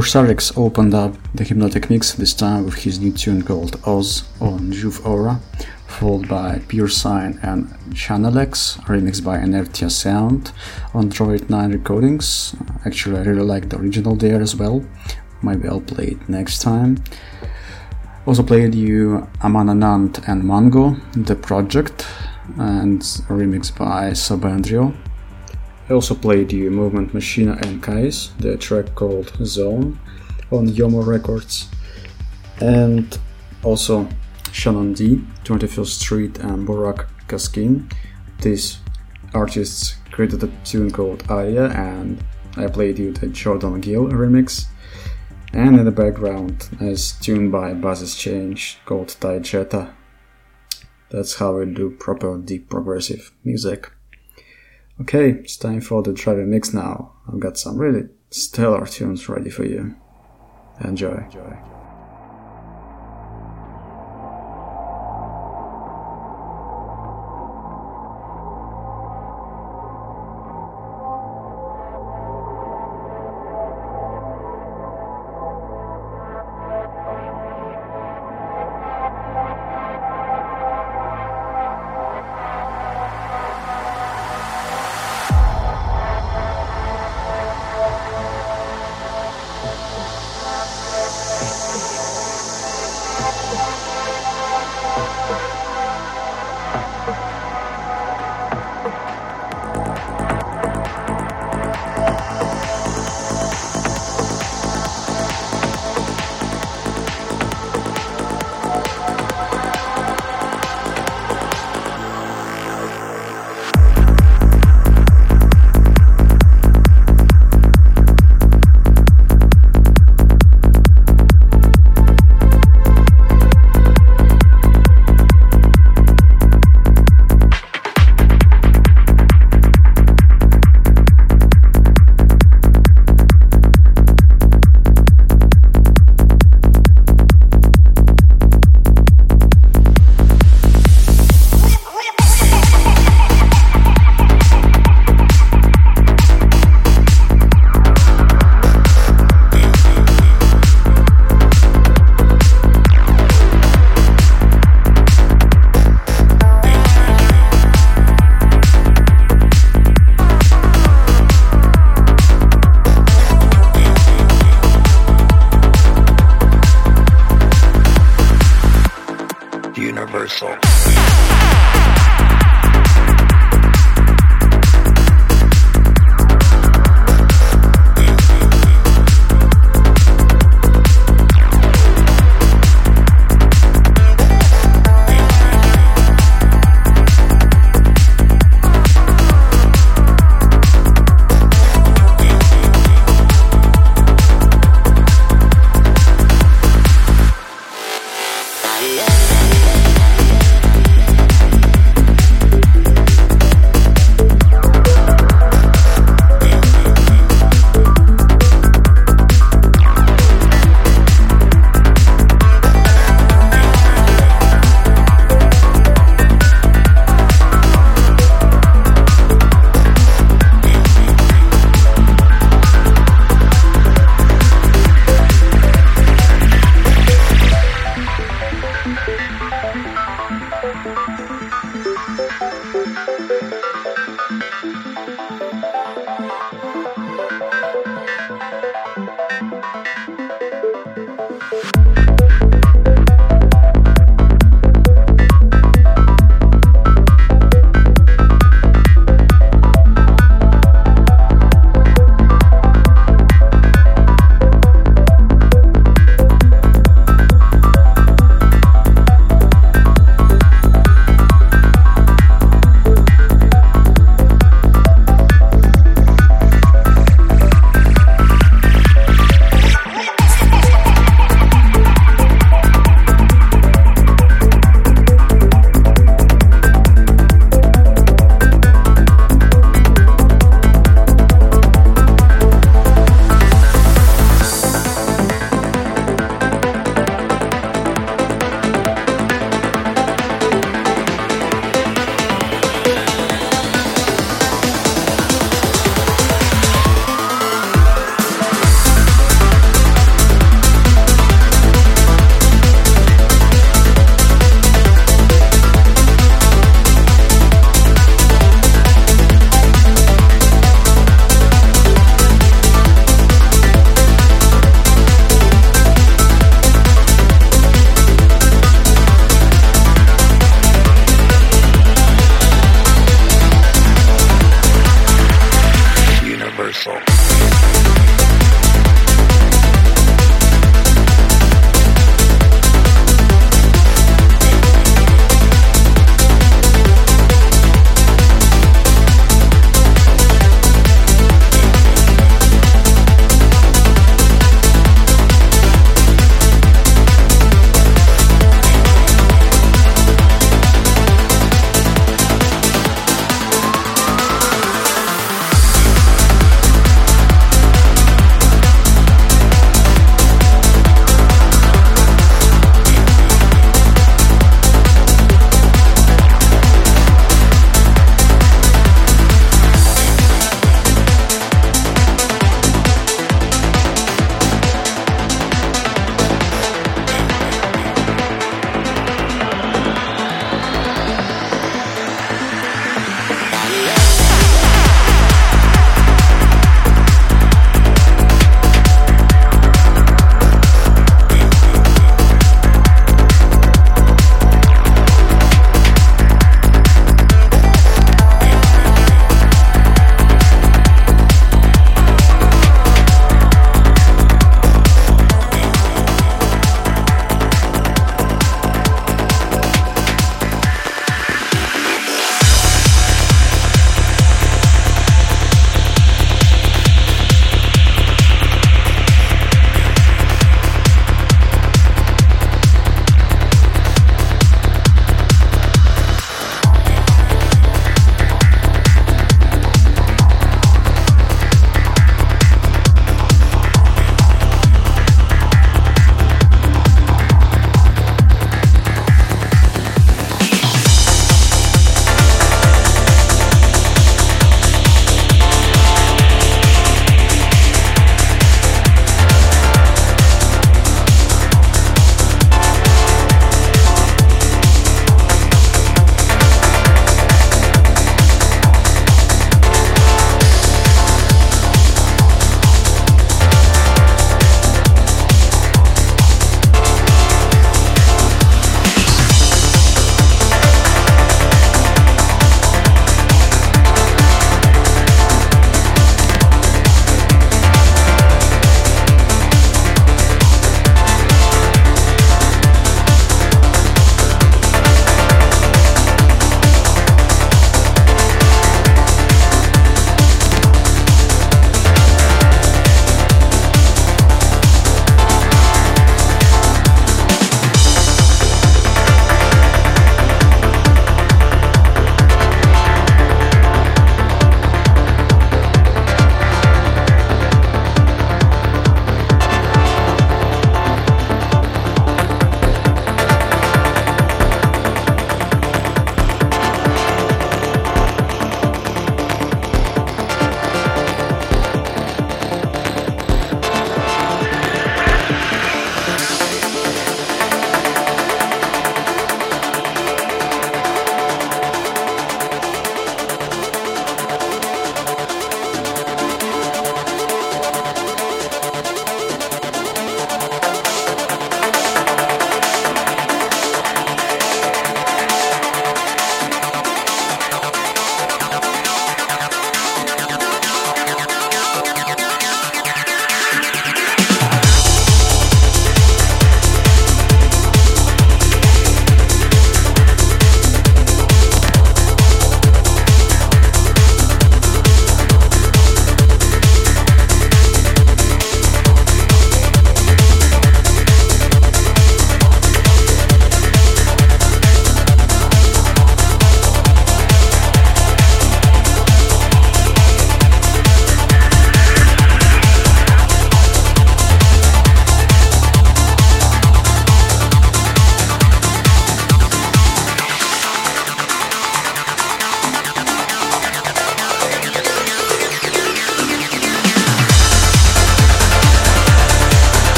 Ursarix opened up the Hypnotic Mix this time with his new tune called Oz on JOOF Aura, followed by Puresine and Chanalex, remixed by Enertia Sound on Droid 9 recordings. Actually, I really like the original there as well. Maybe I'll play it next time. Also played you Aman Anand and Mango, The Project, and remixed by Subandrio. I also played you Movement Machina and Kajis, the track called Zone on Yomo Records, and also Shannon D, 21st Street and Burak Keskin. These artists created a tune called Arya, and I played you the Jordan Gill remix. And in the background is tune by Basis Change called Taygeta. That's how we do proper deep progressive music. Okay, it's time for the driving mix now. I've got some really stellar tunes ready for you. Enjoy. Enjoy.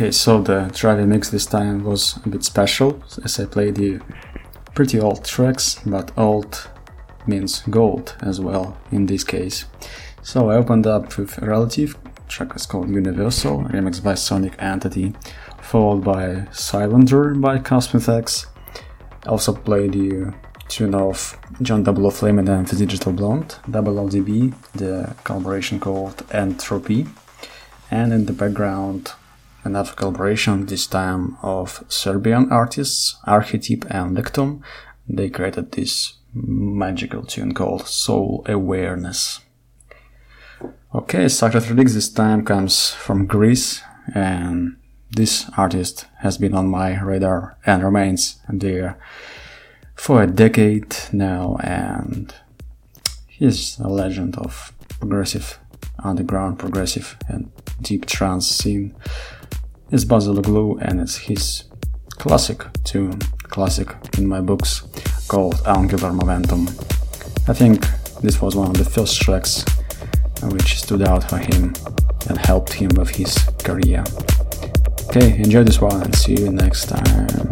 Okay, so the Driving mix this time was a bit special as I played the pretty old tracks, but old means gold as well in this case. So I opened up with Relativ, track is called Universal, remixed by Sonic Entity, followed by Cylinder by Cosmithex. Also played the tune of John 00 Fleming and Memphis Digital Blonde, Double LDB, the collaboration called Entropy, and in the background another collaboration, this time of Serbian artists, Arhetip and Lyktum. They created this magical tune called Soul Awareness. Okay, Sacred Relics this time comes from Greece, and this artist has been on my radar and remains there for a decade now, and he's a legend of progressive, underground progressive and deep trance scene. It's Glue, and it's his classic tune, classic in my books, called Angular Momentum. I think this was one of the first tracks which stood out for him and helped him with his career. Okay, enjoy this one and see you next time.